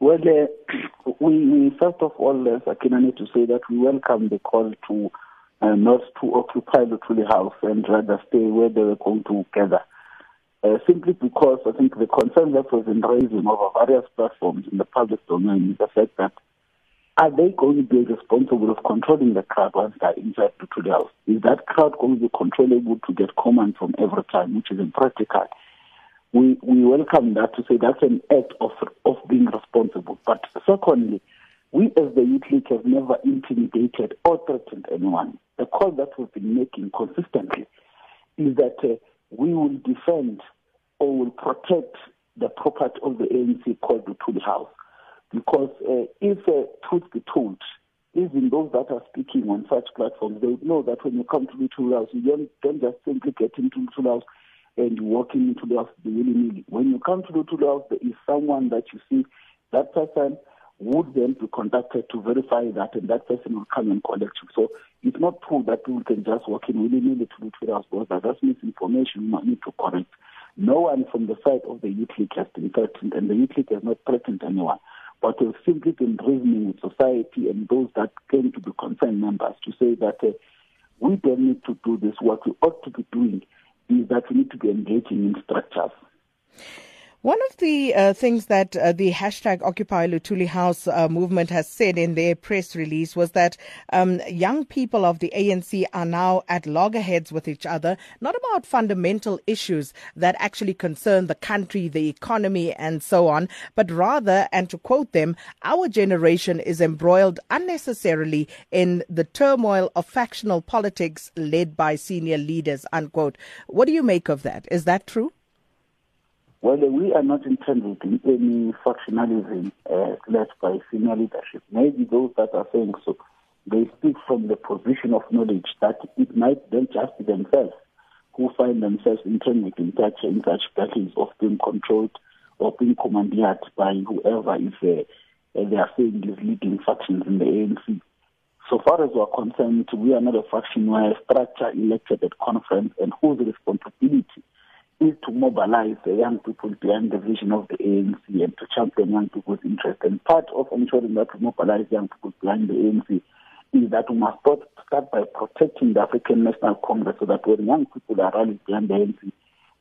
Well, uh, we, we, first of all, uh, Sakina, need to say that we welcome the call to uh, not to occupy the Luthuli House and rather stay where they were going to gather. Uh, simply because I think the concern that was in raising over various platforms in the public domain is the fact that are they going to be responsible of controlling the crowd once they're inside the Luthuli House? Is that crowd going to be controllable to get commands from every time, which is impractical? We, we welcome that to say that's an act of, of being responsible. But secondly, we as the youth league have never intimidated or threatened anyone. The call that we've been making consistently is that uh, we will defend or will protect the property of the ANC called the Luthuli House. Because uh, if uh, truth be told, even those that are speaking on such platforms, they know that when you come to the Luthuli House, you don't, don't just simply get into the Luthuli House and walking into the house willy nilly. When you come to the, to the house, there is someone that you see that person would then be contacted to verify that, and that person will come and collect you. So it's not true that people can just walk in willy nilly to the house because that's misinformation you might need to correct. No one from the side of the league has been threatened, and the youth league has not threatened anyone. But we've simply been reasoning with society and those that came to be concerned members to say that uh, we don't need to do this. What we ought to be doing is that we need to be engaging in structures. One of the uh, things that uh, the hashtag Occupy Luthuli House uh, movement has said in their press release was that um, young people of the ANC are now at loggerheads with each other, not about fundamental issues that actually concern the country, the economy, and so on, but rather, and to quote them, our generation is embroiled unnecessarily in the turmoil of factional politics led by senior leaders, unquote. What do you make of that? Is that true? Well, we are not intended in any factionalism uh, led by senior leadership. Maybe those that are saying so, they speak from the position of knowledge that it might then just be themselves who find themselves intended in such, in such battles of being controlled or being commanded by whoever is uh, they are saying is leading factions in the ANC. So far as we are concerned, we are not a faction, a structure elected at conference and whose responsibility is to mobilize the young people behind the vision of the ANC and to champion young people's interest. And part of ensuring that we mobilize young people behind the ANC is that we must start, by protecting the African National Congress so that when young people are rallied behind the ANC,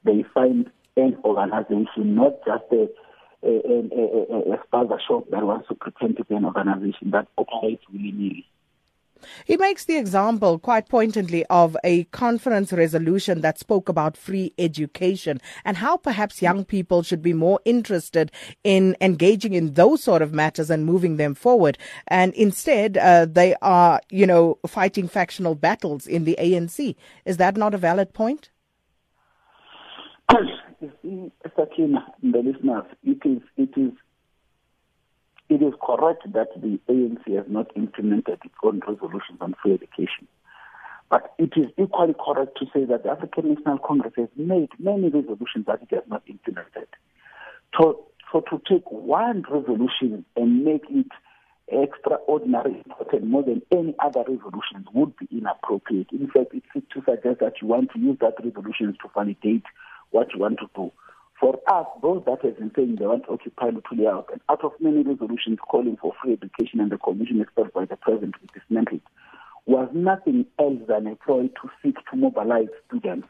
they find an organization, not just a, a, a, a, a spaza shop that wants to pretend to be an organization that operates willy-nilly. He makes the example quite pointedly of a conference resolution that spoke about free education and how perhaps young people should be more interested in engaging in those sort of matters and moving them forward. And instead, uh, they are, you know, fighting factional battles in the ANC. Is that not a valid point? Sakina, the listeners, it is, it is it is correct that the ANC has not implemented its own resolutions on free education. But it is equally correct to say that the African National Congress has made many resolutions that it has not implemented. So, so to take one resolution and make it extraordinary important more than any other resolutions would be inappropriate. In fact, it's to suggest that you want to use that resolution to validate what you want to do. For us, those that have been saying they want to occupy Luthuli House, and out of many resolutions calling for free education and the commission expelled by the president to be dismantled, was nothing else than a ploy to seek to mobilize students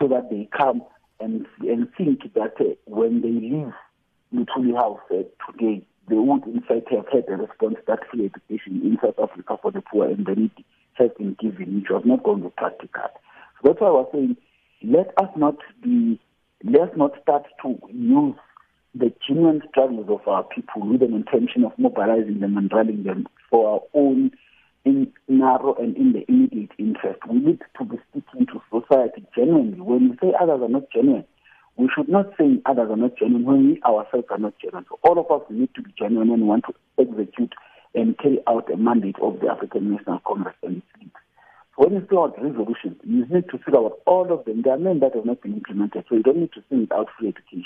so that they come and, and think that uh, when they leave Luthuli House uh, today, they would in fact have had a response that free education in South Africa for the poor and the needy has been given, which was not going to practical. So that's why I was saying, let us not be let's not start to use the genuine struggles of our people with an intention of mobilizing them and rallying them for our own in narrow and in the immediate interest. We need to be speaking to society genuinely. When we say others are not genuine, we should not say others are not genuine when we ourselves are not genuine. So all of us need to be genuine and want to execute and carry out a mandate of the African National Congress and its leaders. When you fill out resolutions, you need to fill out all of them. There are many that have not been implemented, so you don't need to send out free education.